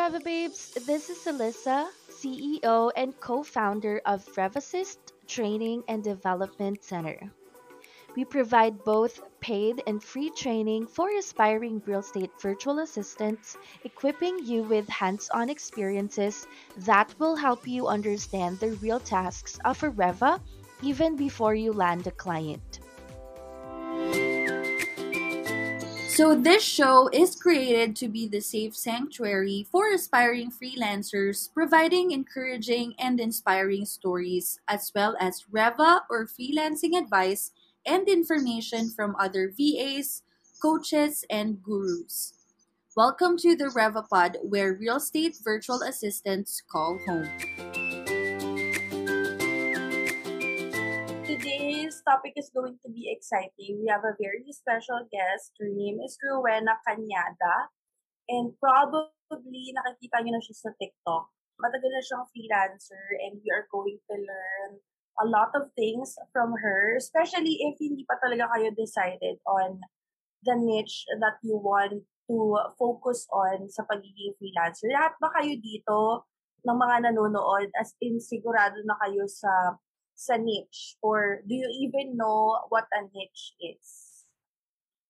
Reva Babes. This is Alyssa, CEO and co founder of Revassist Training and Development Center. We provide both paid and free training for aspiring real estate virtual assistants, equipping you with hands on experiences that will help you understand the real tasks of a Reva even before you land a client. So, this show is created to be the safe sanctuary for aspiring freelancers, providing encouraging and inspiring stories, as well as Reva or freelancing advice and information from other VAs, coaches, and gurus. Welcome to the RevaPod, where real estate virtual assistants call home. Topic is going to be exciting. We have a very special guest. Her name is Rowena Cañada. And probably nakikita niyo na siya sa TikTok. Matagal na siyang freelancer and we are going to learn a lot of things from her, especially if hindi pa talaga kayo decided on the niche that you want to focus on sa pagiging freelancer. Lahat ba kayo dito ng mga nanonood as in sigurado na kayo sa sa niche or do you even know what a niche is?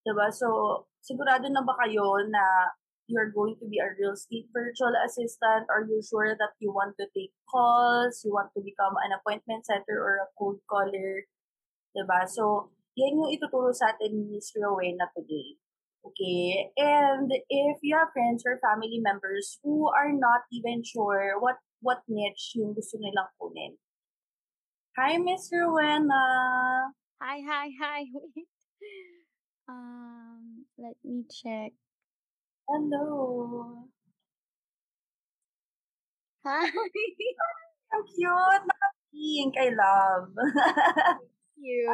Diba? So, sigurado na ba kayo na you're going to be a real estate virtual assistant? Are you sure that you want to take calls? You want to become an appointment setter or a cold caller? Diba? So, yan yung ituturo sa atin ni Miss Rowena today. Okay? And if you have friends or family members who are not even sure what what niche yung gusto nilang kunin. Hi, Miss Rowena! Hi, hi, hi. Wait. Um, let me check. Hello! Hi. Ang cute! Naka-pink! I love! you.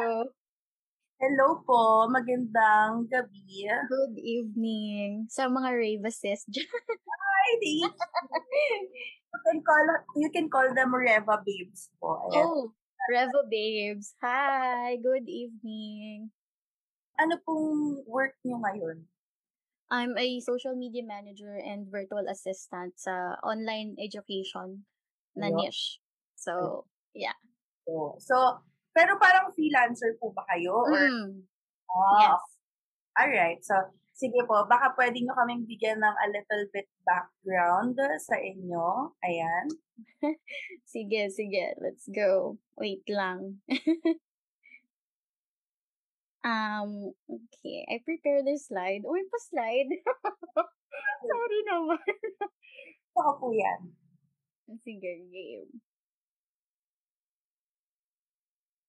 Hello po! Magandang gabi! Good evening sa mga rave assist dyan. Hi, thank you! You can call, you can call them Reva Babes po. Oh, Revo babes. Hi. Good evening. Ano pong work nyo ngayon? I'm a social media manager and virtual assistant sa online education na niche. So, yeah. So, so, pero parang freelancer po ba kayo? Or, Mm, Ah, yes. Alright. So, sige po. Baka pwede nyo kaming bigyan ng a little bit background sa inyo. Ayan. Sige, sige. Let's go. Wait lang. um, okay. I prepared this slide. Uy, pa-slide. Sorry naman. Saka po yan. Sige, game.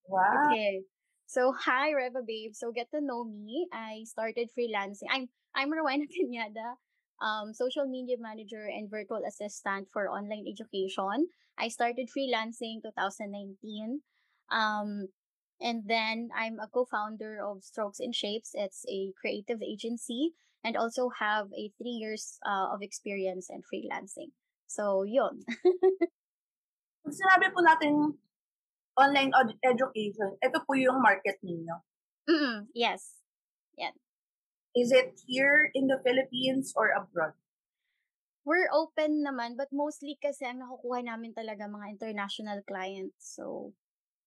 Wow. Okay. So, hi, Reva Babe. So, get to know me. I started freelancing. I'm I'm Rowena Cañada, um, social media manager and virtual assistant for online education. I started freelancing 2019. Um, and then I'm a co-founder of Strokes and Shapes. It's a creative agency and also have a three years uh, of experience in freelancing. So, yun. Sinabi po natin online ed- education, ito po yung market ninyo. Mm-mm, yes. Is it here in the Philippines or abroad? We're open naman, but mostly kasi ang nakukuha namin talaga mga international clients. So,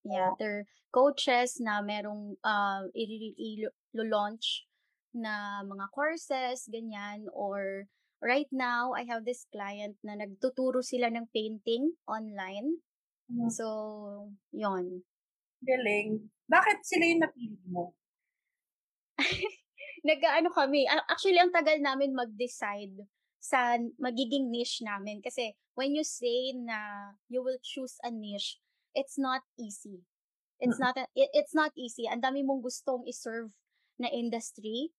yeah, they're coaches na merong uh, i-launch na mga courses, ganyan. Or right now, I have this client na nagtuturo sila ng painting online. So, yon Galing. Bakit sila yung napili mo? Nag-ano kami, actually, ang tagal namin mag-decide sa magiging niche namin. Kasi when you say na you will choose a niche, it's not easy. It's not a, it- it's not easy. Ang dami mong gustong i-serve na industry.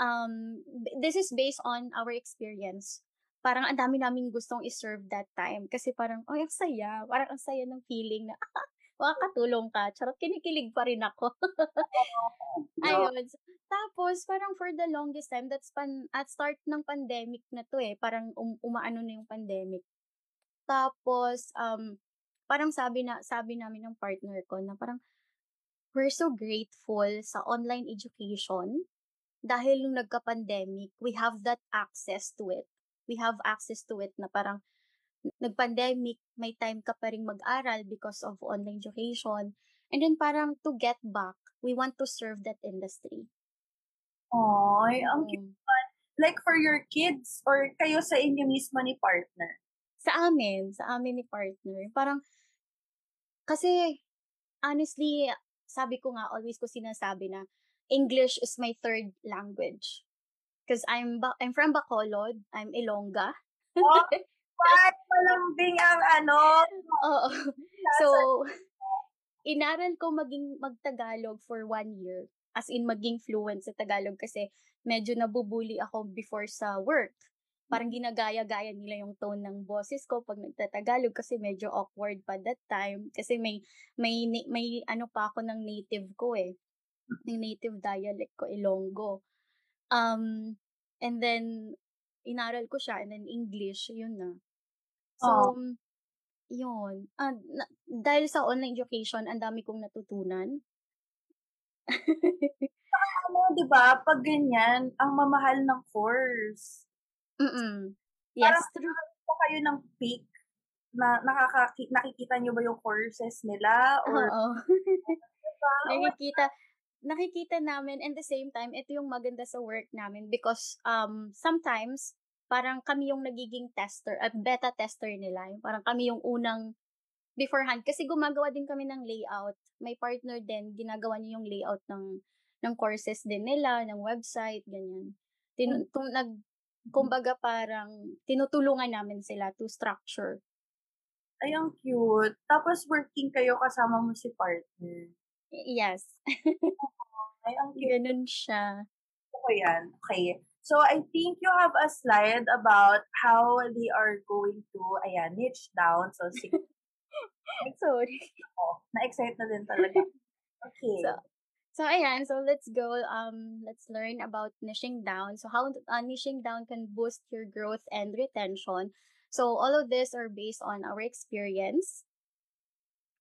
Um, this is based on our experience. Parang ang dami namin gustong i-serve that time. Kasi parang, oh, ang saya. Parang ang saya ng feeling na, makakatulong ka. Charot, kinikilig pa rin ako. Ayun. Tapos, parang for the longest time, that's pan, at start ng pandemic na to eh. Parang um, umaano na yung pandemic. Tapos, um, parang sabi na, sabi namin ng partner ko na parang, we're so grateful sa online education dahil nung nagka-pandemic, we have that access to it. We have access to it na parang nag-pandemic, may time ka pa rin mag-aral because of online education. And then parang to get back, we want to serve that industry. Ay, ang cute. Like for your kids or kayo sa inyo mismo ni partner? Sa amin, sa amin ni partner. Parang, kasi, honestly, sabi ko nga, always ko sinasabi na, English is my third language. Because I'm, ba- I'm from Bacolod, I'm Ilongga. Oh, What? Malambing ang ano. Oo. So, inaral ko maging magtagalog for one year. As in, maging fluent sa Tagalog kasi medyo nabubuli ako before sa work. Parang ginagaya-gaya nila yung tone ng boses ko pag nagtatagalog kasi medyo awkward pa that time. Kasi may, may, may ano pa ako ng native ko eh. Ng native dialect ko, Ilonggo. Um, and then, inaral ko siya and then English, yun na. So, yun. Ah, na- dahil sa online education, ang dami kong natutunan. Ano, di ba? Pag ganyan, ang mamahal ng course. Mm. Yes, Parang true. po kayo ng peak na nakakaki- nakikita niyo ba yung courses nila or Oo. diba? nakikita, nakikita namin and the same time, ito yung maganda sa work namin because um sometimes, parang kami yung nagiging tester at beta tester nila. Yung parang kami yung unang beforehand. Kasi gumagawa din kami ng layout. May partner din, ginagawa niya yung layout ng ng courses din nila, ng website, ganyan. Tin, tung, nag, kumbaga parang tinutulungan namin sila to structure. Ay, ang cute. Tapos working kayo kasama mo si partner. Yes. Ay, ang cute Ganun siya. ko yan. Okay. So, I think you have a slide about how they are going to, ayan, niche down. So, sige. Sorry. ako. Na-excite na din talaga. Okay. So, so ayan, so let's go. Um, let's learn about niching down. So how uh, niching down can boost your growth and retention. So all of this are based on our experience.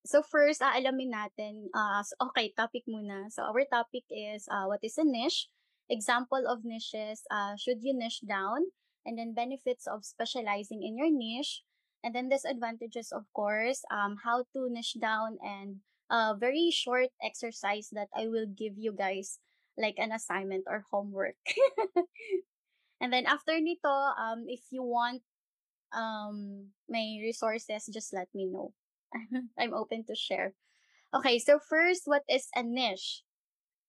So first, aalamin natin, uh, so, okay, topic muna. So our topic is uh, what is a niche? Example of niches, uh, should you niche down? And then benefits of specializing in your niche. And then disadvantages, of course, um, how to niche down and a very short exercise that I will give you guys like an assignment or homework. and then after nito, um, if you want um my resources, just let me know. I'm open to share. Okay, so first, what is a niche?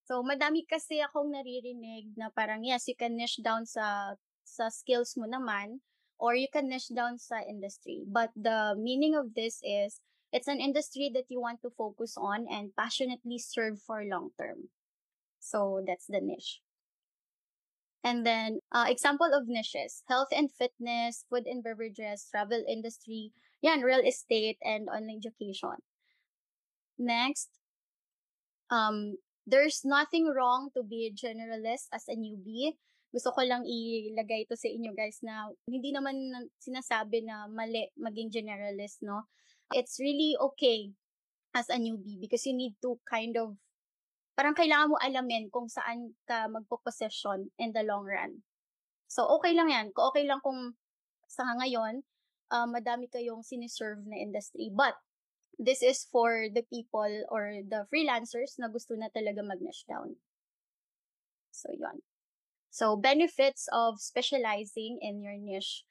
So, madami kasi akong naririnig na parang, yes, you can niche down sa, sa skills mo naman, or you can niche down sa industry. But the meaning of this is, it's an industry that you want to focus on and passionately serve for long term. So, that's the niche. And then, uh, example of niches, health and fitness, food and beverages, travel industry, yan, real estate, and online education. Next, um, there's nothing wrong to be a generalist as a newbie. Gusto ko lang ilagay ito sa inyo guys na hindi naman na- sinasabi na mali maging generalist, no? It's really okay as a newbie because you need to kind of parang kailangan mo alamin kung saan ka magpo-position in the long run. So, okay lang yan. Okay lang kung sa ngayon, uh, madami kayong siniserve na industry. But, this is for the people or the freelancers na gusto na talaga mag-niche down. So, yon. So, benefits of specializing in your niche.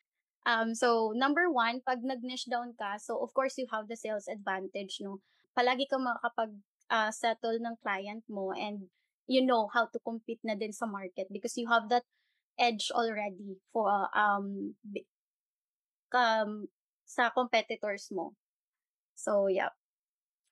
Um, so, number one, pag nag-niche down ka, so of course, you have the sales advantage, no? Palagi ka makakapag uh, settle ng client mo and you know how to compete na din sa market because you have that edge already for uh, um, um sa competitors mo. So, yeah.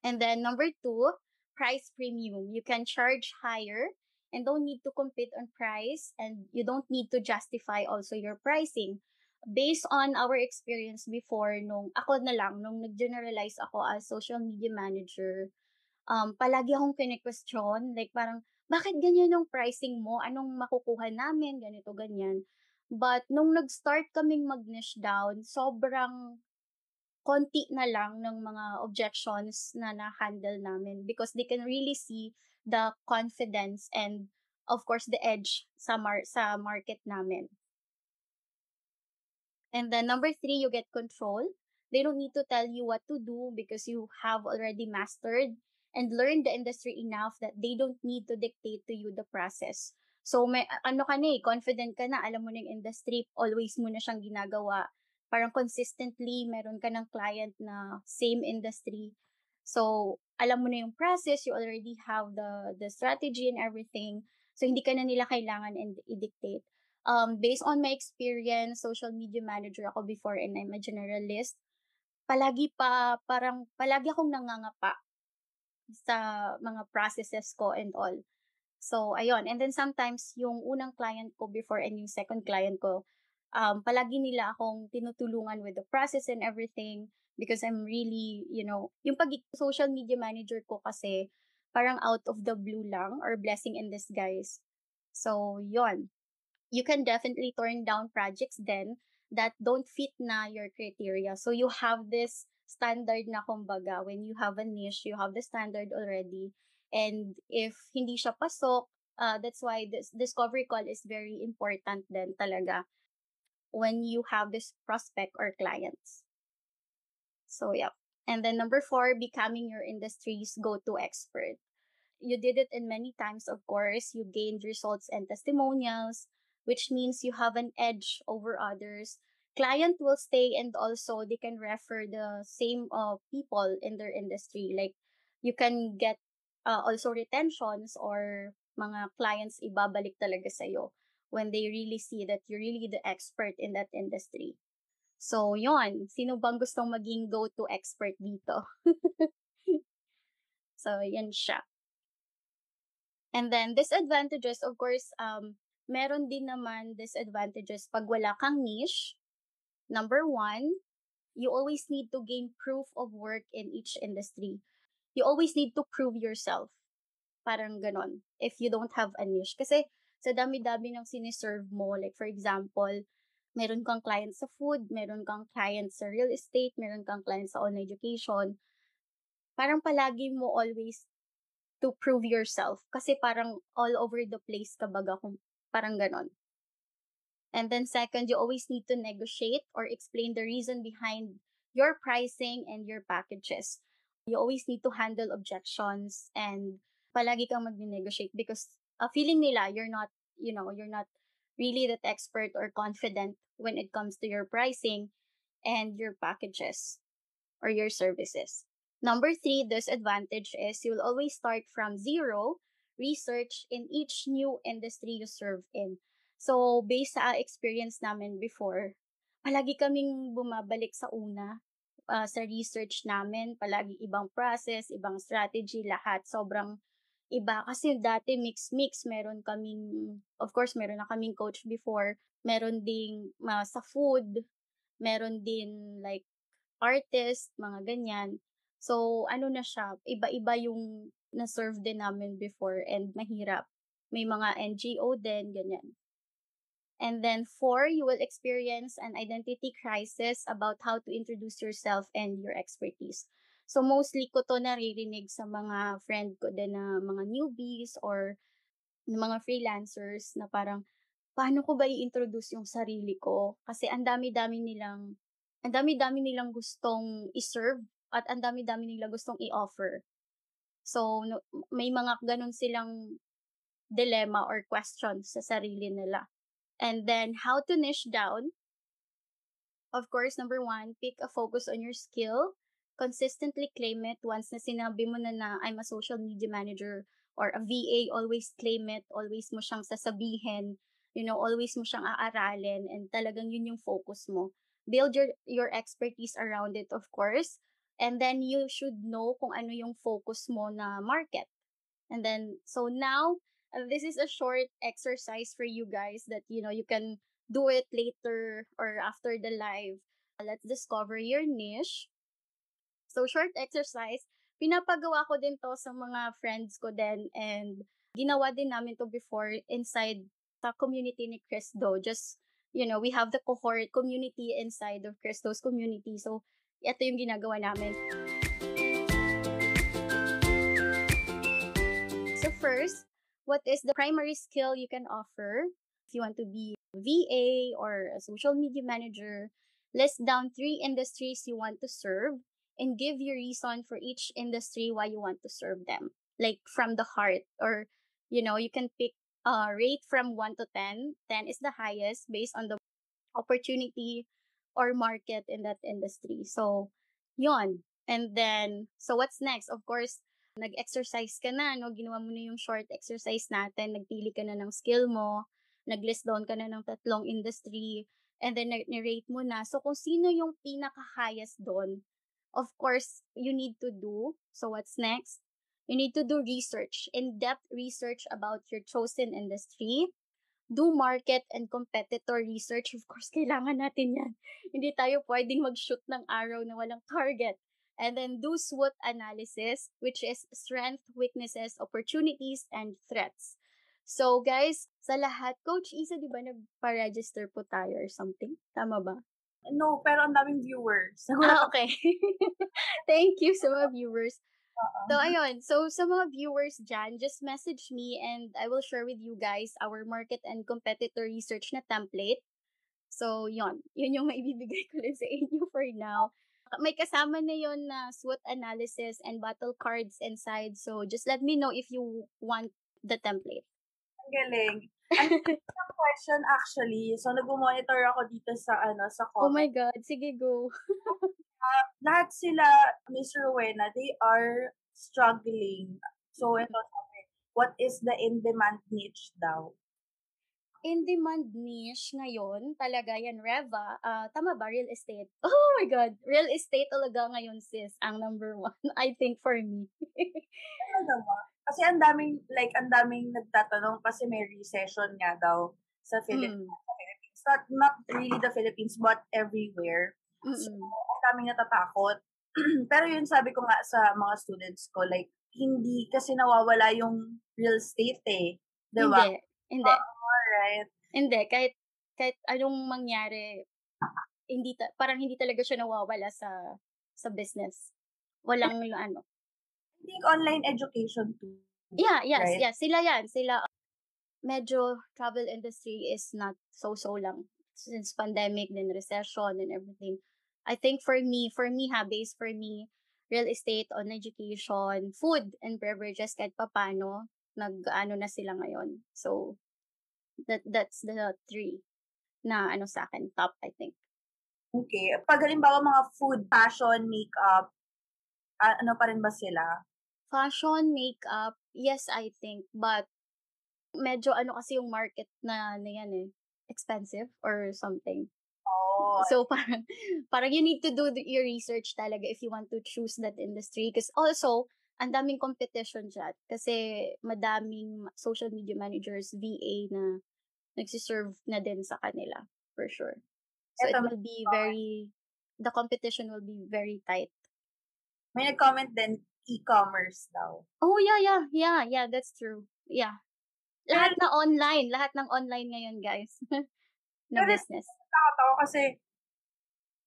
And then number two, price premium. You can charge higher and don't need to compete on price and you don't need to justify also your pricing. Based on our experience before, nung ako na lang, nung nag-generalize ako as social media manager, um, palagi akong kine-question, like parang, bakit ganyan yung pricing mo? Anong makukuha namin? Ganito, ganyan. But nung nag-start kaming mag-niche down, sobrang konti na lang ng mga objections na na-handle namin because they can really see the confidence and of course the edge sa mar- sa market namin. And then number three, you get control. They don't need to tell you what to do because you have already mastered and learned the industry enough that they don't need to dictate to you the process. So, may, ano ka na eh, confident ka na, alam mo na yung industry, always mo na siyang ginagawa. Parang consistently, meron ka ng client na same industry. So, alam mo na yung process, you already have the the strategy and everything. So, hindi ka na nila kailangan and i-dictate. Um, based on my experience, social media manager ako before and I'm a generalist, palagi pa, parang, palagi akong nangangapa sa mga processes ko and all. So, ayun. And then sometimes, yung unang client ko before and yung second client ko, um, palagi nila akong tinutulungan with the process and everything because I'm really, you know, yung pag social media manager ko kasi parang out of the blue lang or blessing in disguise. So, yon You can definitely turn down projects then that don't fit na your criteria. So, you have this standard na kumbaga when you have a niche, you have the standard already And if hindi siya pasok, uh, that's why this discovery call is very important then talaga when you have this prospect or clients. So, yeah. And then number four, becoming your industry's go-to expert. You did it in many times, of course. You gained results and testimonials, which means you have an edge over others. Client will stay and also they can refer the same uh, people in their industry. Like you can get uh, also retentions or mga clients ibabalik talaga sa'yo when they really see that you're really the expert in that industry. So, yon Sino bang gustong maging go-to expert dito? so, yan siya. And then, disadvantages, of course, um, meron din naman disadvantages pag wala kang niche. Number one, you always need to gain proof of work in each industry you always need to prove yourself. Parang ganon. If you don't have a niche. Kasi sa dami-dami ng siniserve mo, like for example, meron kang client sa food, meron kang client sa real estate, meron kang client sa online education, parang palagi mo always to prove yourself. Kasi parang all over the place ka baga kung parang ganon. And then second, you always need to negotiate or explain the reason behind your pricing and your packages you always need to handle objections and palagi kang mag-negotiate because uh, feeling nila you're not, you know, you're not really that expert or confident when it comes to your pricing and your packages or your services. Number three disadvantage is you'll always start from zero research in each new industry you serve in. So, based sa experience namin before, palagi kaming bumabalik sa una uh, sa research namin, palagi ibang process, ibang strategy, lahat sobrang iba. Kasi dati mix-mix, meron kaming, of course, meron na kaming coach before, meron ding uh, sa food, meron din like artist, mga ganyan. So, ano na siya, iba-iba yung na-serve din namin before and mahirap. May mga NGO din, ganyan. And then four, you will experience an identity crisis about how to introduce yourself and your expertise. So mostly ko to naririnig sa mga friend ko din na mga newbies or mga freelancers na parang paano ko ba i-introduce yung sarili ko? Kasi ang dami-dami nilang ang dami-dami nilang gustong i-serve at ang dami-dami nilang gustong i-offer. So may mga ganun silang dilemma or questions sa sarili nila. And then how to niche down. Of course, number one, pick a focus on your skill. Consistently claim it. Once na sinabi mo na na I'm a social media manager or a VA, always claim it. Always mo siyang sasabihin. You know, always mo siyang aaralin and talagang yun yung focus mo. Build your, your expertise around it, of course. And then you should know kung ano yung focus mo na market. And then, so now, this is a short exercise for you guys that you know you can do it later or after the live. Let's discover your niche. So short exercise, pinapagawa ko din to sa mga friends ko din and ginawa din namin to before inside the community ni Cristo. Just, you know, we have the cohort community inside of Cristo's community. So, ito yung ginagawa namin. What is the primary skill you can offer? if you want to be VA or a social media manager, list down three industries you want to serve and give your reason for each industry why you want to serve them. Like from the heart or you know, you can pick a rate from 1 to 10. 10 is the highest based on the opportunity or market in that industry. So, yon. And then, so what's next? Of course, nag-exercise ka na, no? Ginawa mo na yung short exercise natin, nagpili ka na ng skill mo, nag-list down ka na ng tatlong industry, and then nag-rate mo na. So, kung sino yung pinaka-highest doon, of course, you need to do. So, what's next? You need to do research, in-depth research about your chosen industry. Do market and competitor research. Of course, kailangan natin yan. Hindi tayo pwedeng mag-shoot ng arrow na walang target and then do SWOT analysis, which is strength, weaknesses, opportunities, and threats. So, guys, sa lahat, Coach Isa, di ba nagpa-register po tayo or something? Tama ba? No, pero ang daming viewers. ah, okay. Thank you sa mga viewers. Uh-uh. So, ayun. So, sa mga viewers dyan, just message me and I will share with you guys our market and competitor research na template. So, yon Yun yung maibibigay ko lang sa inyo for now. May kasama na yon na SWOT analysis and battle cards inside. So, just let me know if you want the template. Ang galing. Ang question actually, so nag-monitor ako dito sa ano sa comment. Oh my God, sige go. uh, lahat sila, Miss Rowena, they are struggling. So, ito sabi, what is the in-demand niche daw? In-demand niche ngayon, talaga yan, Reva, uh, tama ba, real estate? Oh my God, real estate talaga ngayon, sis, ang number one, I think, for me. ano ba? Kasi ang daming, like, ang daming nagtatanong kasi may recession nga daw sa Philippines. Mm. Philippines. Not, not really the Philippines, but everywhere. Mm-mm. So, ang daming natatakot. Pero yun sabi ko nga sa mga students ko, like, hindi kasi nawawala yung real estate eh. Diba? Hindi. Hindi. Uh, right? Hindi, kahit, kahit anong mangyari, hindi ta- parang hindi talaga siya nawawala sa sa business. Walang ano. I think online education too. Yeah, yes, right? yes. Sila yan. Sila, medyo travel industry is not so-so lang. Since pandemic, then recession and everything. I think for me, for me ha, base for me, real estate, on education, food, and beverages, kahit papano, nag-ano na sila ngayon. So, that that's the three na ano sa akin, top, I think. Okay. Pag halimbawa mga food, fashion, makeup, uh, ano pa rin ba sila? Fashion, makeup, yes, I think. But, medyo ano kasi yung market na, na yan eh, expensive or something. Oh. So, parang, parang you need to do the, your research talaga if you want to choose that industry. Because also, ang daming competition dyan. Kasi madaming social media managers, VA na nagsiserve na din sa kanila. For sure. So Ito, it will be very, the competition will be very tight. May nag-comment din, e-commerce daw. Oh, yeah, yeah, yeah, yeah, that's true. Yeah. Lahat na online. Lahat ng online ngayon, guys. na business. Nakakatawa kasi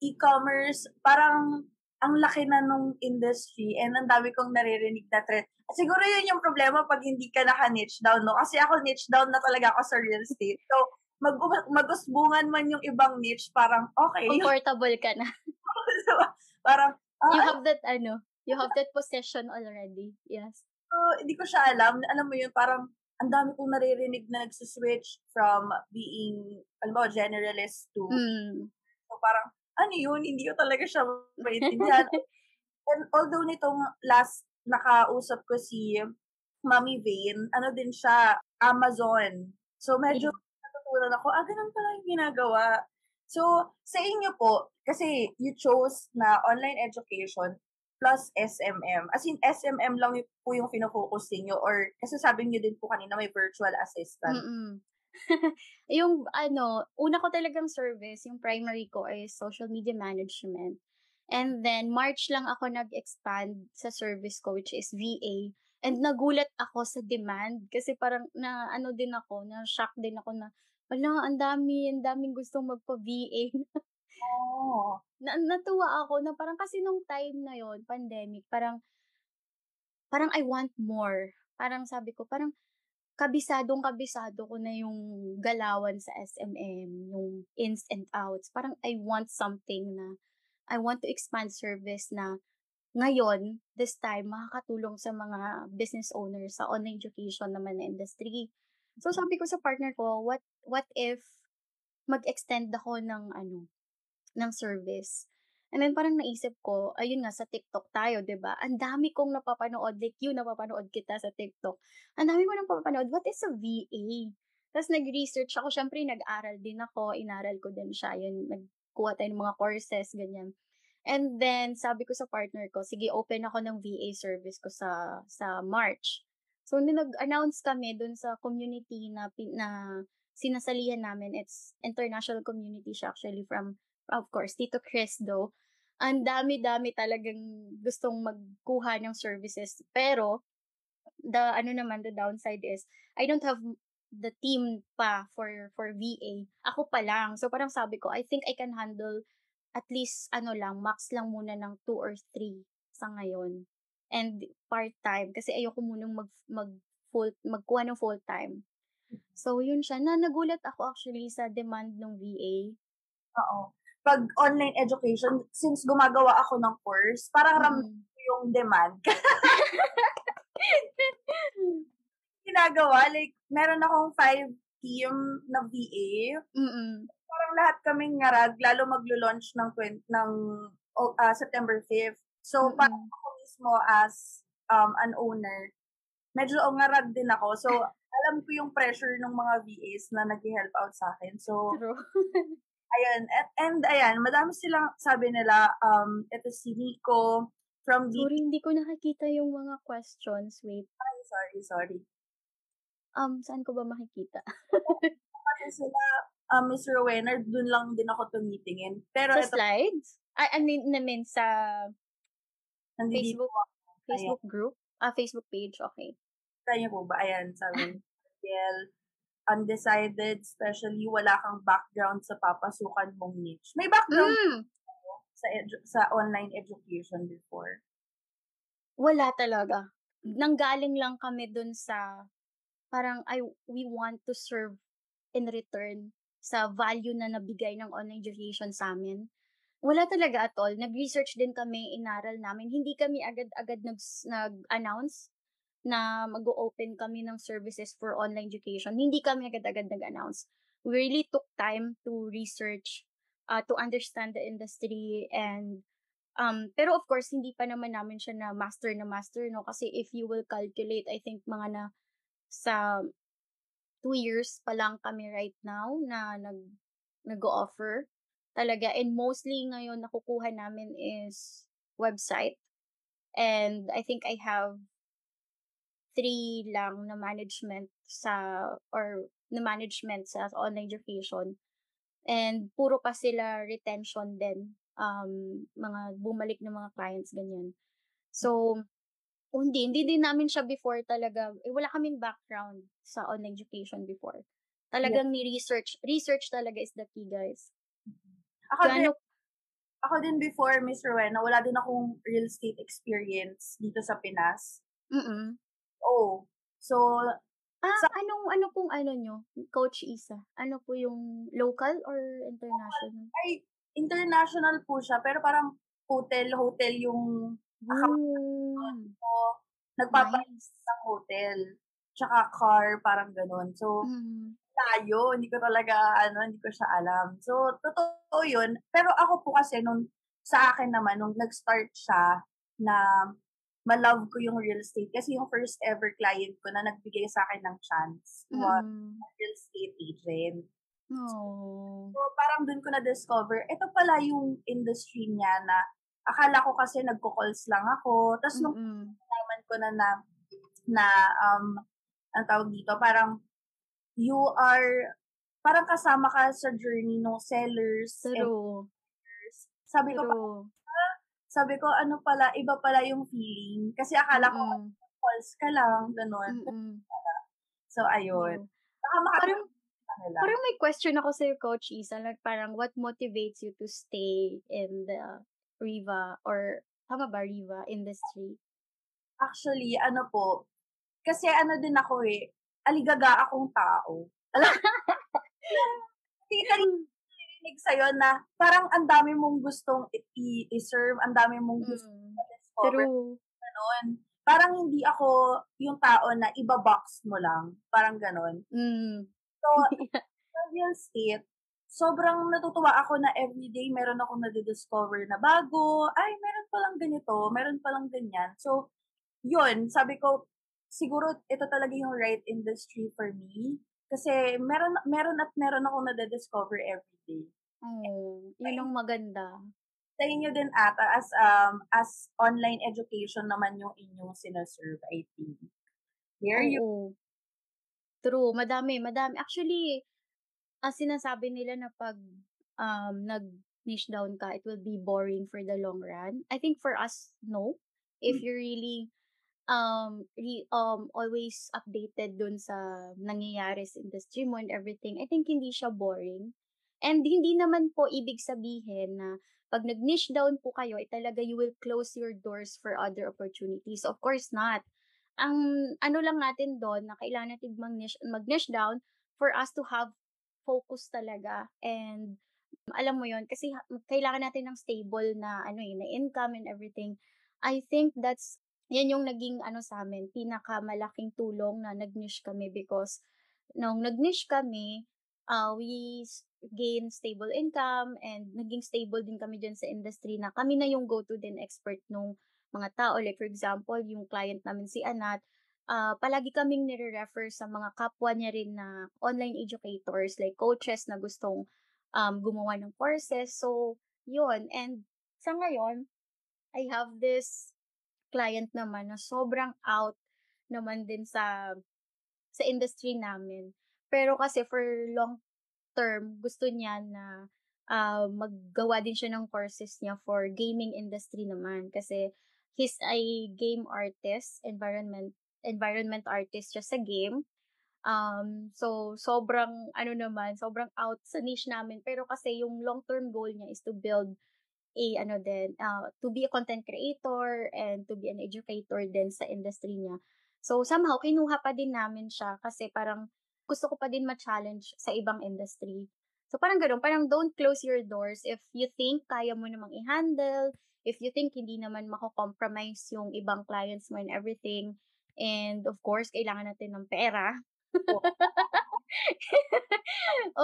e-commerce, parang ang laki na nung industry and ang dami kong naririnig na trend. Siguro yun yung problema pag hindi ka naka-niche down, no? Kasi ako niche down na talaga ako sa real estate. So, mag magusbungan man yung ibang niche, parang okay. Comfortable ka na. so, parang, ah, you have that, ano, you have that possession already. Yes. So, hindi ko siya alam. Alam mo yun, parang, ang dami kong naririnig na nagsiswitch from being, alam mo, generalist to, mm. so parang, ano yun, hindi ko talaga siya maintindihan. And although nitong last nakausap ko si Mami Vane, ano din siya, Amazon. So medyo natutunan ako, ah, ganun pala yung ginagawa. So, sa inyo po, kasi you chose na online education plus SMM. As in, SMM lang po yung fino-focus niyo or kasi sabi niyo din po kanina may virtual assistant. Mm-mm. yung ano, una ko talagang service, yung primary ko ay social media management. And then, March lang ako nag-expand sa service ko, which is VA. And nagulat ako sa demand kasi parang na ano din ako, na shock din ako na, wala, ang dami, ang daming gustong magpa-VA. oh. na, natuwa ako na parang kasi nung time na yon pandemic, parang, parang I want more. Parang sabi ko, parang, kabisadong kabisado ko na yung galawan sa SMM, yung ins and outs. Parang I want something na, I want to expand service na ngayon, this time, makakatulong sa mga business owners sa online education naman na industry. So sabi ko sa partner ko, what what if mag-extend ako ng ano, ng service. And then parang naisip ko, ayun nga, sa TikTok tayo, 'di ba? Ang dami kong napapanood, like you napapanood kita sa TikTok. Ang dami ko napapanood, what is a VA? Tapos nag-research ako, syempre nag-aral din ako, inaral ko din siya, yun, nagkuha tayo ng mga courses, ganyan. And then, sabi ko sa partner ko, sige, open ako ng VA service ko sa sa March. So, nag-announce kami dun sa community na, na sinasalihan namin, it's international community siya actually from of course, Tito Chris though, ang dami-dami talagang gustong magkuha ng services. Pero, the, ano naman, the downside is, I don't have the team pa for for VA. Ako pa lang. So, parang sabi ko, I think I can handle at least, ano lang, max lang muna ng two or three sa ngayon. And part-time. Kasi ayoko munang mag, mag full, magkuha ng full-time. So, yun siya. Na nagulat ako actually sa demand ng VA. Oo pag online education, since gumagawa ako ng course, parang ramdam mm. yung demand. Ginagawa, like, meron akong five team na VA. Mm-mm. Parang lahat kaming ngarag, lalo maglo-launch ng, ng uh, September 5th. So, Mm-mm. parang ako mismo as um, an owner, medyo ngarag din ako. So, alam ko yung pressure ng mga VAs na nag-help out sa akin. So, True. Ayan, and, and ayan, madami silang sabi nila, um, ito si Nico from the... Sorry, hindi ko nakikita yung mga questions. Wait. Ay, sorry, sorry. Um, saan ko ba makikita? Kasi sila, um, Miss Rowena, dun lang din ako tumitingin. Pero sa ito, slides? Ay, I mean, namin sa nandito Facebook, Facebook group? Ah, Facebook page, okay. Kaya po ba? Ayan, sabi Gail, undecided, especially wala kang background sa papasukan mong niche. May background Mm. sa edu- sa online education before. Wala talaga. Nanggaling lang kami dun sa parang I we want to serve in return sa value na nabigay ng online education sa amin. Wala talaga at all. Nag-research din kami, inaral namin. Hindi kami agad-agad nag, nag-announce na mag-open kami ng services for online education. Hindi kami agad-agad nag-announce. We really took time to research, uh, to understand the industry and um pero of course hindi pa naman namin siya na master na master no kasi if you will calculate I think mga na sa two years pa lang kami right now na nag nag-offer talaga and mostly ngayon nakukuha namin is website and I think I have three lang na management sa or na management sa online education. And puro pa sila retention din. Um, mga bumalik na mga clients, ganyan. So, oh, hindi, hindi din namin siya before talaga. Eh, wala kaming background sa online education before. Talagang yeah. ni-research. Research talaga is the key, guys. Ako Gano, din, ako din before, Miss Rowena, wala din akong real estate experience dito sa Pinas. Mm Oh. So, Ah, sa, anong ano pong ano nyo, Coach Isa? Ano po yung local or international? Ay, international po siya, pero parang hotel, hotel yung account mm. ko. Nagpapalit nice. ng hotel. Tsaka car, parang ganun. So, mm. layo. Hindi ko talaga, ano, hindi ko siya alam. So, totoo yun. Pero ako po kasi, nung, sa akin naman, nung nag-start siya, na ma-love ko yung real estate kasi yung first ever client ko na nagbigay sa akin ng chance was mm. real estate agent. Oh. So, parang dun ko na-discover, ito pala yung industry niya na akala ko kasi nagko-calls lang ako. Tapos nung nalaman ko na na, na um, ang tawag dito, parang you are, parang kasama ka sa journey ng sellers. True. And sabi ko, True sabi ko, ano pala, iba pala yung feeling. Kasi akala ko, mm. calls ka lang, gano'n. So, ayun. Mm. parang, parang may question ako sa Coach Isa, like parang what motivates you to stay in the Riva or tama ba Riva industry? Actually, ano po, kasi ano din ako eh, aligaga akong tao. Alam hindi ka narinig sa'yo na parang ang dami mong gustong i- i-serve, ang dami mong gustong Mm, discover. true. Ganon. Parang hindi ako yung tao na iba-box mo lang. Parang ganon. Mm. So, real state, sobrang natutuwa ako na everyday meron akong nadidiscover na bago. Ay, meron palang ganito, meron palang ganyan. So, yun, sabi ko, siguro ito talaga yung right industry for me. Kasi meron meron at meron akong nadidiscover everyday. Oh, yun ang maganda. Sa inyo din ata, as, um, as online education naman yung inyong sinaserve, I think. There you Oo. True, madami, madami. Actually, ang sinasabi nila na pag um, nag-niche down ka, it will be boring for the long run. I think for us, no. If you're really um, re, um, always updated dun sa nangyayari sa industry mo and everything, I think hindi siya boring. And hindi naman po ibig sabihin na pag nag-niche down po kayo, eh, talaga you will close your doors for other opportunities. Of course not ang ano lang natin doon na kailangan natin mag-niche, mag-niche down for us to have focus talaga and alam mo yon kasi kailangan natin ng stable na ano eh, na income and everything. I think that's yan yung naging ano sa amin, pinakamalaking tulong na nag-niche kami because nung nag-niche kami, uh, we gain stable income and naging stable din kami dyan sa industry na kami na yung go-to din expert nung mga tao. Like for example, yung client namin si Anat, ah, palagi kaming nire-refer sa mga kapwa niya rin na online educators, like coaches na gustong um, gumawa ng courses. So, yun. And sa ngayon, I have this client naman na sobrang out naman din sa sa industry namin. Pero kasi for long term, gusto niya na ah, maggawa din siya ng courses niya for gaming industry naman. Kasi he's a game artist, environment environment artist siya sa game. Um, so sobrang ano naman, sobrang out sa niche namin. Pero kasi yung long-term goal niya is to build a ano din, uh, to be a content creator and to be an educator din sa industry niya. So somehow kinuha pa din namin siya kasi parang gusto ko pa din ma-challenge sa ibang industry. So parang gano'n, parang don't close your doors if you think kaya mo namang i-handle, if you think hindi naman mako-compromise yung ibang clients mo and everything. And of course, kailangan natin ng pera.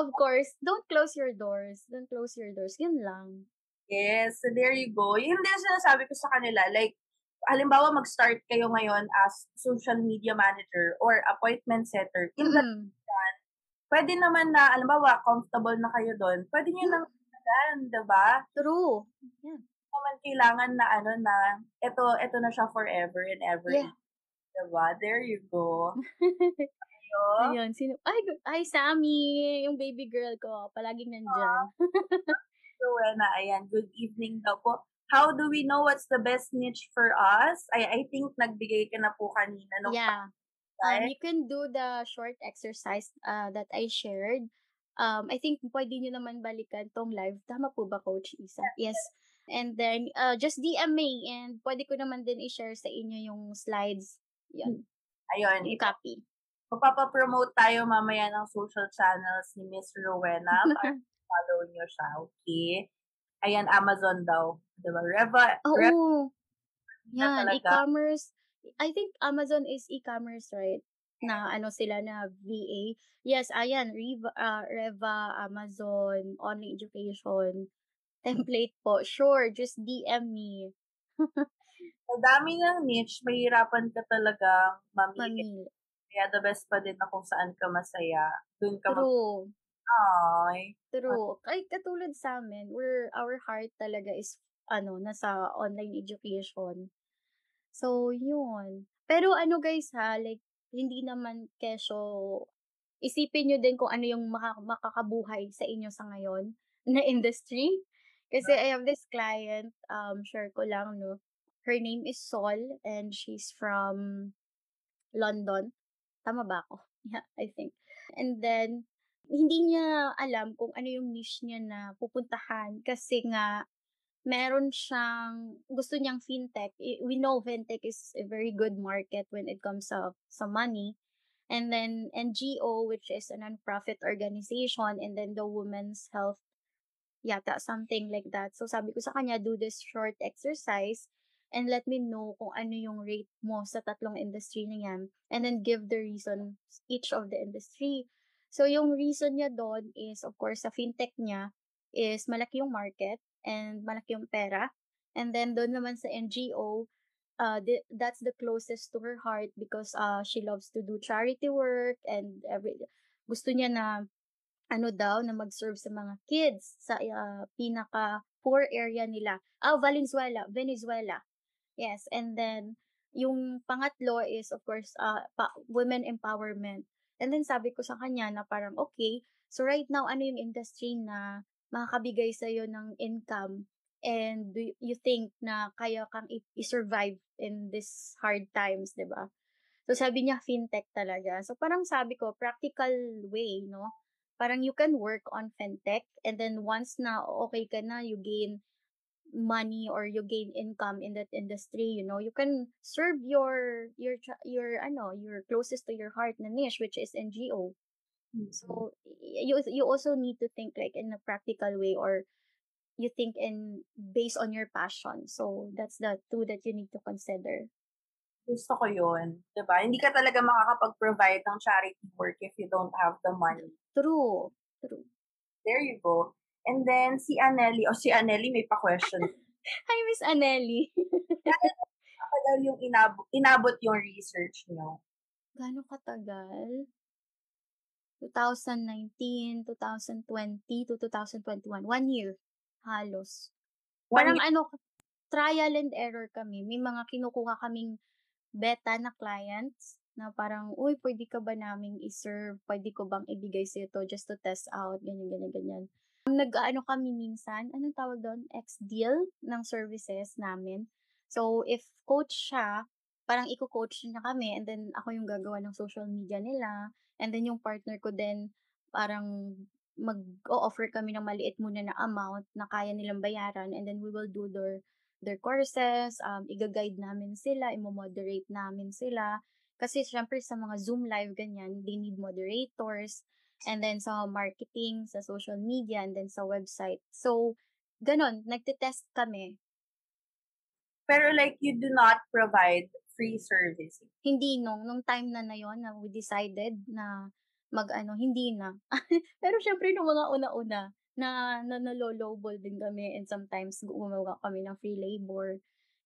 of course, don't close your doors. Don't close your doors. Yun lang. Yes, so there you go. Yun din sinasabi ko sa kanila. Like, halimbawa mag-start kayo ngayon as social media manager or appointment setter. In the Mm. pwede naman na, halimbawa, comfortable na kayo doon. Pwede nyo nang tagan, diba? True. naman kailangan na ano na, ito, ito na siya forever and ever. Yeah. Diba? There you go. Ayun, sino? Ay, ay, Sammy, yung baby girl ko, palaging nandyan. Rowena, ayan, good evening daw po. How do we know what's the best niche for us? I I think nagbigay ka na po kanina. No? yeah. Um, you can do the short exercise uh, that I shared. Um, I think pwede nyo naman balikan tong live. Tama po ba, Coach Isa? Yes. And then, uh, just DM me and pwede ko naman din i-share sa inyo yung slides. Yan, Ayun, yung copy. Magpapapromote tayo mamaya ng social channels ni Miss Rowena follow nyo siya, okay? Ayan, Amazon daw. Diba? Reva, Reva Oo. na Yan, talaga. e-commerce. I think Amazon is e-commerce, right? Na ano sila na VA. Yes, ayan, Reva, ah, Reva, Amazon, online education, template po. Sure, just DM me. Sa dami ng niche, mahirapan ka talaga mamili. Kaya the best pa din na kung saan ka masaya. Doon ka mag- True. Ay. True. Ay, katulad sa amin, we're, our heart talaga is, ano, nasa online education. So, yun. Pero ano guys ha, like, hindi naman kesyo, isipin nyo din kung ano yung maka- makakabuhay sa inyo sa ngayon na industry. Kasi I have this client, um, share ko lang, no. Her name is Sol and she's from London. Tama ba ako? Yeah, I think. And then, hindi niya alam kung ano yung niche niya na pupuntahan kasi nga meron siyang gusto niyang fintech. We know fintech is a very good market when it comes sa sa money. And then NGO, which is a non-profit organization, and then the Women's Health, yata, something like that. So sabi ko sa kanya, do this short exercise and let me know kung ano yung rate mo sa tatlong industry na yan. And then give the reason each of the industry. So yung reason niya doon is, of course, sa fintech niya is malaki yung market and malaki yung pera. And then doon naman sa NGO, uh, the, that's the closest to her heart because uh, she loves to do charity work and every gusto niya na ano daw na mag-serve sa mga kids sa uh, pinaka poor area nila. Ah, Valenzuela, Venezuela. Yes, and then yung pangatlo is of course uh, pa- women empowerment. And then sabi ko sa kanya na parang okay, so right now ano yung industry na makakabigay sa iyo ng income and do you think na kaya kang i-survive in this hard times, 'di ba? So sabi niya fintech talaga. So parang sabi ko practical way, no? Parang you can work on fintech and then once na okay ka na, you gain money or you gain income in that industry, you know, you can serve your your your ano, your closest to your heart na niche which is NGO. Mm-hmm. So you you also need to think like in a practical way or you think in based on your passion. So that's the two that you need to consider. Gusto ko yun. Diba? Hindi ka talaga makakapag-provide ng charity work if you don't have the money. True. True. There you go. And then si Anelli, o oh, si Anelli may pa-question. Hi, Miss Anelli. Katagal yung inabot, inabot yung research niyo? Gano'ng katagal? 2019, 2020 to 2021. One year halos. Parang ano, trial and error kami. May mga kinukuha kaming beta na clients na parang, uy, pwede ka ba naming i-serve? Pwede ko bang ibigay sa ito just to test out? Ganyan, ganyan, ganyan. Nag-ano kami minsan, anong tawag doon? Ex-deal ng services namin. So, if coach siya, parang i-coach niya kami and then ako yung gagawa ng social media nila. And then yung partner ko din, parang mag-o-offer kami ng maliit muna na amount na kaya nilang bayaran and then we will do their their courses, um, iga-guide namin sila, imo-moderate namin sila. Kasi syempre sa mga Zoom live ganyan, they need moderators. And then sa marketing, sa social media, and then sa website. So, ganon, nagte-test kami. Pero like, you do not provide free service? Hindi nung, nung time na na yon na we decided na mag-ano, hindi na. Pero syempre nung mga una-una, na, na nalolowball din kami and sometimes gumawa kami ng free labor.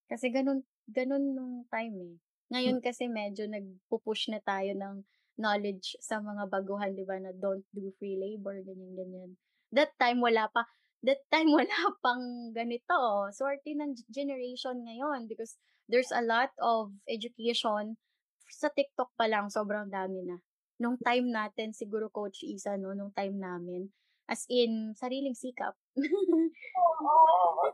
Kasi ganun, ganun nung time eh. Ngayon kasi medyo nagpo-push na tayo ng knowledge sa mga baguhan, di ba, na don't do free labor, ganyan, ganyan. That time, wala pa, that time, wala pang ganito. Swerte ng generation ngayon because there's a lot of education sa TikTok pa lang, sobrang dami na nung time natin, siguro Coach Isa, no, nung time namin, as in, sariling sikap. Oo. Oh,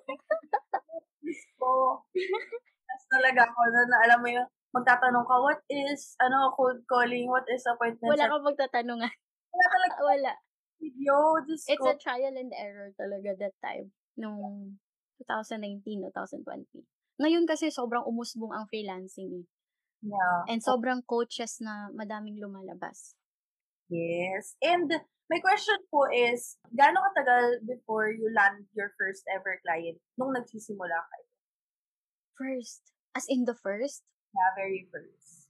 Tapos talaga ako na, na alam mo yung magtatanong ka, what is, ano, cold calling, what is appointment? Wala kang magtatanong Wala talaga. Wala. Yo, just It's a trial and error talaga that time, nung 2019, 2020. Ngayon kasi sobrang umusbong ang freelancing eh. Yeah. And sobrang coaches na madaming lumalabas. Yes. And my question po is, gaano katagal before you land your first ever client nung nagsisimula kayo? First? As in the first? Very first.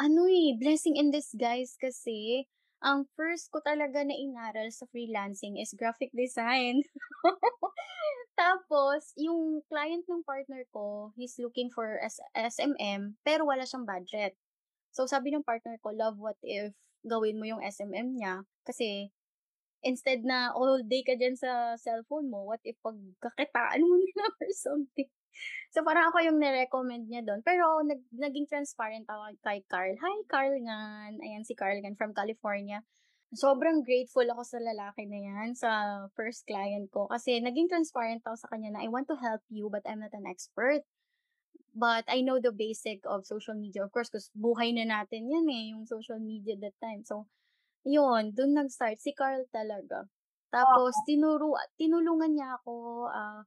Ano eh, blessing in disguise kasi ang first ko talaga na inaral sa freelancing is graphic design. Tapos, yung client ng partner ko, he's looking for S- SMM, pero wala siyang budget. So, sabi ng partner ko, love, what if gawin mo yung SMM niya? Kasi, instead na all day ka dyan sa cellphone mo, what if pagkakitaan mo nila or something? So, parang ako yung nirecommend niya doon. Pero, nag, naging transparent ako kay Carl. Hi, Carl nga. Ayan, si Carl nga from California. Sobrang grateful ako sa lalaki na yan, sa first client ko. Kasi, naging transparent ako sa kanya na, I want to help you, but I'm not an expert. But I know the basic of social media. Of course, kasi buhay na natin yan eh, yung social media that time. So, yun, dun nag-start. Si Carl talaga. Tapos, tinuro, tinulungan niya ako, uh,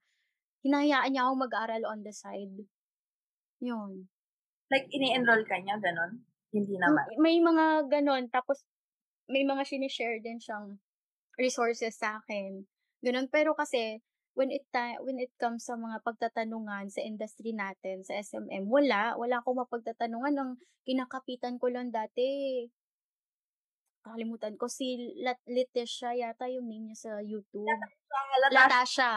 hinahayaan niya akong mag-aral on the side. Yun. Like, ini-enroll ka niya, ganon? Hindi naman. May mga ganon. Tapos, may mga sinishare din siyang resources sa akin. Ganon. Pero kasi, when it ta- when it comes sa mga pagtatanungan sa industry natin, sa SMM, wala. Wala akong mapagtatanungan. Ang kinakapitan ko lang dati, kakalimutan ko, si Lat Leticia yata yung name niya sa YouTube. Latasha. Latasha.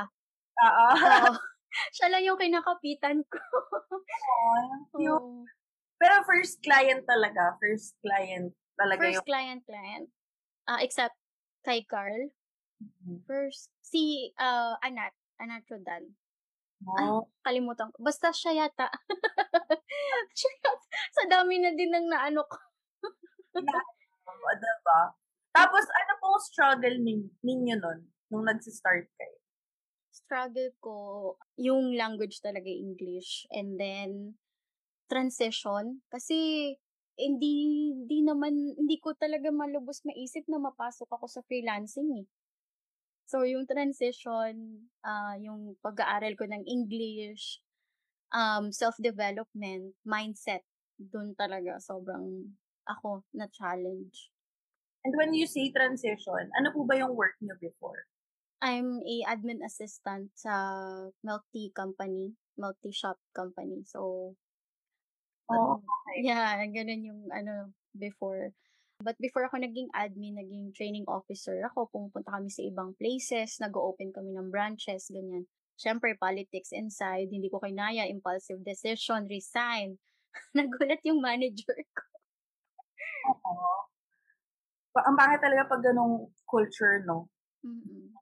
Oo. Oo. Siya lang yung kinakapitan ko. Oo. Pero first client talaga. First client talaga First yung... client, client. Ah, except kay Carl. Mhm. First, si uh, Anat. Anat Rodan. Ay, Oh. kalimutan ko. Basta siya yata. siya yata. Sa dami na din ng naano ko. O, diba? Tapos, ano pong struggle nin- ninyo nun nung nagsistart kayo? Struggle ko, yung language talaga English. And then, transition. Kasi, hindi, hindi naman, hindi ko talaga malubos maisip na mapasok ako sa freelancing eh. So, yung transition, ah yung pag-aaral ko ng English, um, self-development, mindset, dun talaga sobrang ako na-challenge. And when you say transition, ano po ba yung work nyo before? I'm a admin assistant sa milk tea company, milk tea shop company. So, Oh, ano, yeah, ganun yung ano before. But before ako naging admin, naging training officer ako, pumupunta kami sa ibang places, nag-open kami ng branches, ganyan. Siyempre, politics inside, hindi ko kinaya, impulsive decision, resign. Nagulat yung manager ko. Oo. Ang pangit talaga pag ganong culture, no? Mm-mm.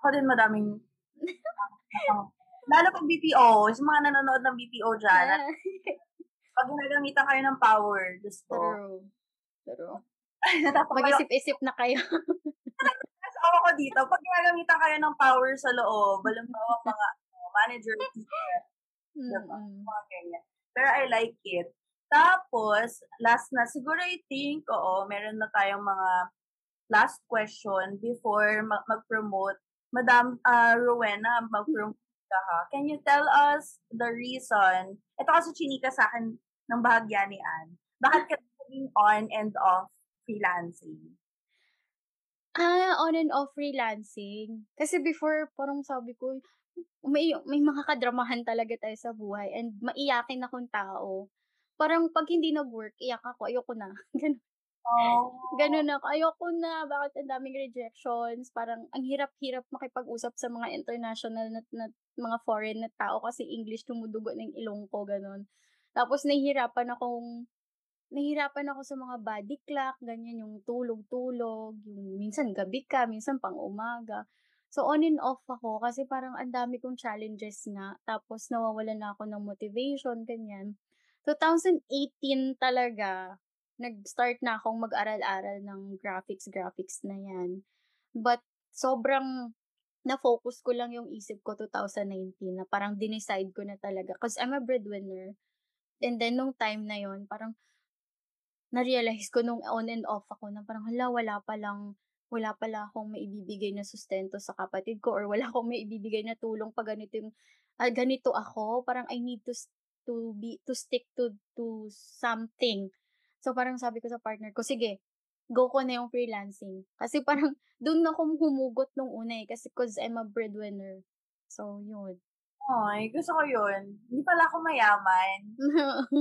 Ako din madaming... Lalo pag BPO, sa mga nanonood ng BPO dyan, at pag ginagamitan kayo ng power, Diyos ko. True. True. Mag-isip-isip na kayo. Ako ko dito, pag ginagamitan kayo ng power sa loob, balimbawa mga ano, manager, teacher, Mm-mm. mga ganyan. Pero I like it. Tapos, last na, siguro I think, oo, meron na tayong mga last question before ma- mag-promote. Madam uh, Rowena, mag-promote ka ha. Can you tell us the reason? Ito kasi chinika sa akin ng bahagya ni Anne. Bakit ka naging on and off freelancing? Ah, on and off freelancing. Kasi before, parang sabi ko, may, may mga kadramahan talaga tayo sa buhay and maiyakin akong tao. Parang pag hindi nag-work, iyak ako, ayoko na. Ganun, Oh. ganun ako, ayoko na, bakit ang daming rejections? Parang ang hirap-hirap makipag-usap sa mga international na, na mga foreign na tao kasi English tumudugo ng ilong ko, ganun. Tapos nahihirapan akong nahihirapan ako sa mga body clock, ganyan, yung tulog-tulog, yung minsan gabi ka, minsan pang umaga. So, on and off ako kasi parang ang dami kong challenges nga. Tapos, nawawalan na ako ng motivation, ganyan. 2018 talaga, nag-start na akong mag-aral-aral ng graphics, graphics na yan. But, sobrang na-focus ko lang yung isip ko 2019 na parang dinicide ko na talaga. Because I'm a breadwinner. And then, nung time na yon parang na-realize ko nung on and off ako na parang, hala, wala pa lang, wala pala akong maibibigay na sustento sa kapatid ko or wala akong maibibigay na tulong pag ganito yung, ah, ganito ako. Parang I need to, to be, to stick to, to something. So, parang sabi ko sa partner ko, sige, go ko na yung freelancing. Kasi parang, doon ako humugot nung una eh. Kasi cause I'm a breadwinner. So, yun. Ay, gusto ko yun. Hindi pala ako mayaman.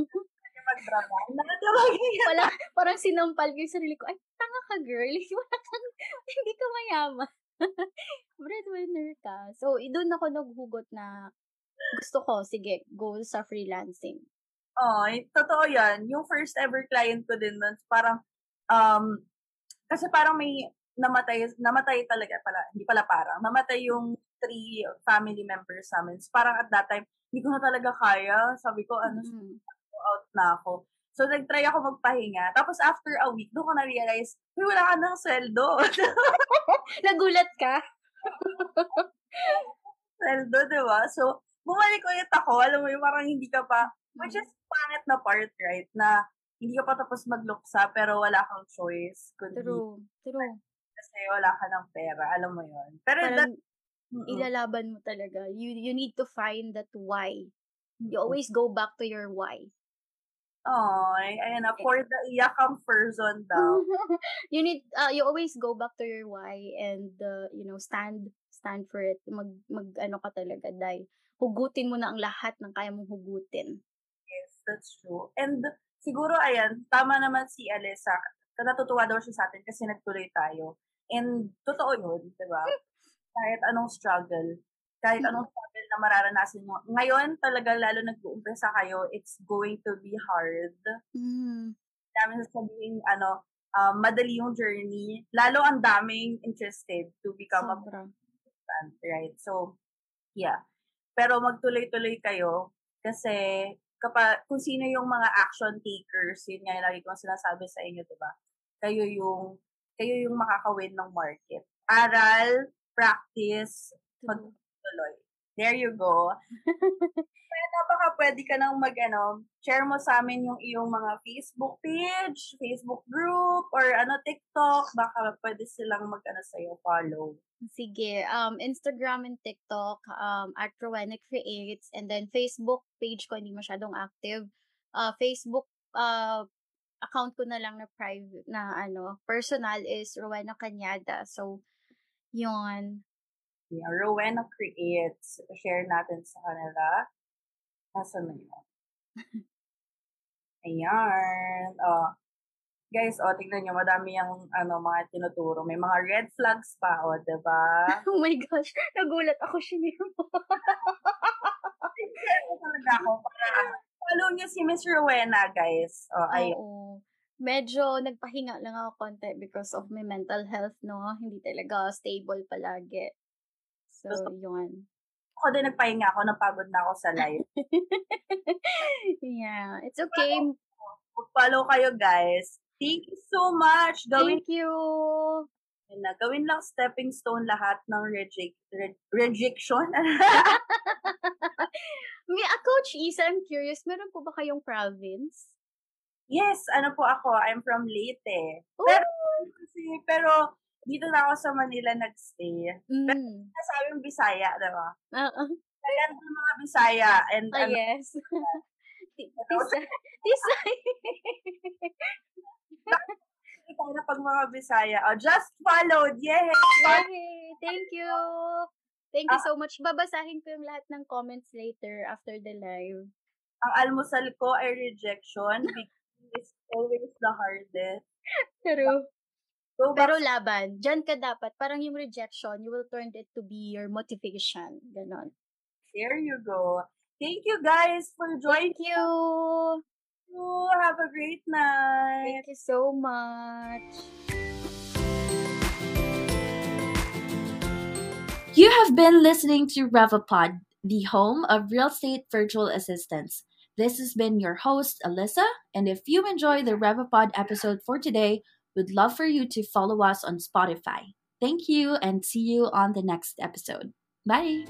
Mag-drama. Nakatawa ganyan. Wala, parang sinampal ko yung sarili ko, ay, tanga ka girl, wala kang, hindi ka mayaman. Breadwinner ka. So, doon ako naghugot na gusto ko, sige, go sa freelancing. Ay, totoo yan. Yung first ever client ko din nun, parang, um, kasi parang may namatay, namatay talaga pala, hindi pala parang, namatay yung three family members namin. So, parang at that time, hindi ko na talaga kaya. Sabi ko, ano, Mm. out na ako. So, nag-try ako magpahinga. Tapos, after a week, doon ko na-realize, uy, wala ka ng sweldo. Nagulat ka? sweldo, di ba? So, bumalik ulit ako. Alam mo yung parang hindi ka pa, which is pangit na part, right? Na hindi ka pa tapos magluksa, pero wala kang choice. Kundi True. True. kasi wala ka ng pera. Alam mo yun. Pero that, Parang mm-mm. ilalaban mo talaga. You you need to find that why. You always go back to your why. Ay, ayan na. For the iyakang person daw. you need uh, you always go back to your why and uh, you know stand stand for it mag mag ano ka talaga dai hugutin mo na ang lahat ng kaya mong hugutin that's true. And siguro, ayan, tama naman si Alessa. Natutuwa daw siya sa atin kasi nagtuloy tayo. And totoo yun, di ba? Kahit anong struggle, kahit anong struggle na mararanasan mo. Ngayon, talaga, lalo nag-uumpisa kayo, it's going to be hard. mm. Dami sasabihin, ano, um, madali yung journey. Lalo ang daming interested to become a sobra consultant, right? So, yeah. Pero magtuloy-tuloy kayo kasi kapag kung sino yung mga action takers, yun nga yung lagi kong sinasabi sa inyo, 'di ba? Kayo yung kayo yung makakawin ng market. Aral, practice, magtuloy. There you go. Kaya baka pwede ka nang mag, ano, share mo sa amin yung iyong mga Facebook page, Facebook group, or ano, TikTok. Baka pwede silang mag, ano, sa'yo, follow. Sige, um, Instagram and TikTok, um, at Rowena Creates, and then Facebook page ko, hindi masyadong active. Uh, Facebook, uh, account ko na lang na private, na ano, personal is Rowena Cañada. So, yun. Yeah, Rowena Creates. Share natin sa kanila. Nasaan na yun? Ayan. Oh. Guys, oh, tignan nyo, madami yung ano, mga tinuturo. May mga red flags pa, oh, diba? Oh my gosh, nagulat ako, Shinir mo. Talaga ako. Follow nyo si Miss Rowena, guys. Oh, ayun. Oo. Medyo nagpahinga lang ako konti because of my mental health, no? Hindi talaga stable palagi. So, Gusto- yun. Ako din nagpahinga ako, napagod na ako sa live. yeah, it's okay. Follow kayo, guys. Thank you so much. Gawin, Thank you. na, gawin lang stepping stone lahat ng reject, re- rejection. May a Coach Isa, I'm curious, meron po ba kayong province? yes, ano po ako, I'm from Leyte. Oh, Pero, kasi, pero, dito na ako sa Manila nagstay. mm. Sabi yung Bisaya, di ba? Oo. Kaya mga Bisaya and Ah, ano, yes. Ti- Tisa. Tisa. tayo na pag mga Bisaya. Oh, just followed. Yay! Yay! Thank you. Thank you so much. Babasahin ko yung lahat ng comments later after the live. Ang almusal ko ay rejection because it's always the hardest. Pero, Go back pero laban. Diyan ka dapat. Parang yung rejection, you will turn it to be your motivation. Ganon. There you go. Thank you guys for joining. Thank you. Have a great night. Thank you so much. You have been listening to RevaPod, the home of real estate virtual assistants. This has been your host, Alyssa, and if you enjoyed the RevaPod episode for today, we'd love for you to follow us on Spotify. Thank you and see you on the next episode. Bye!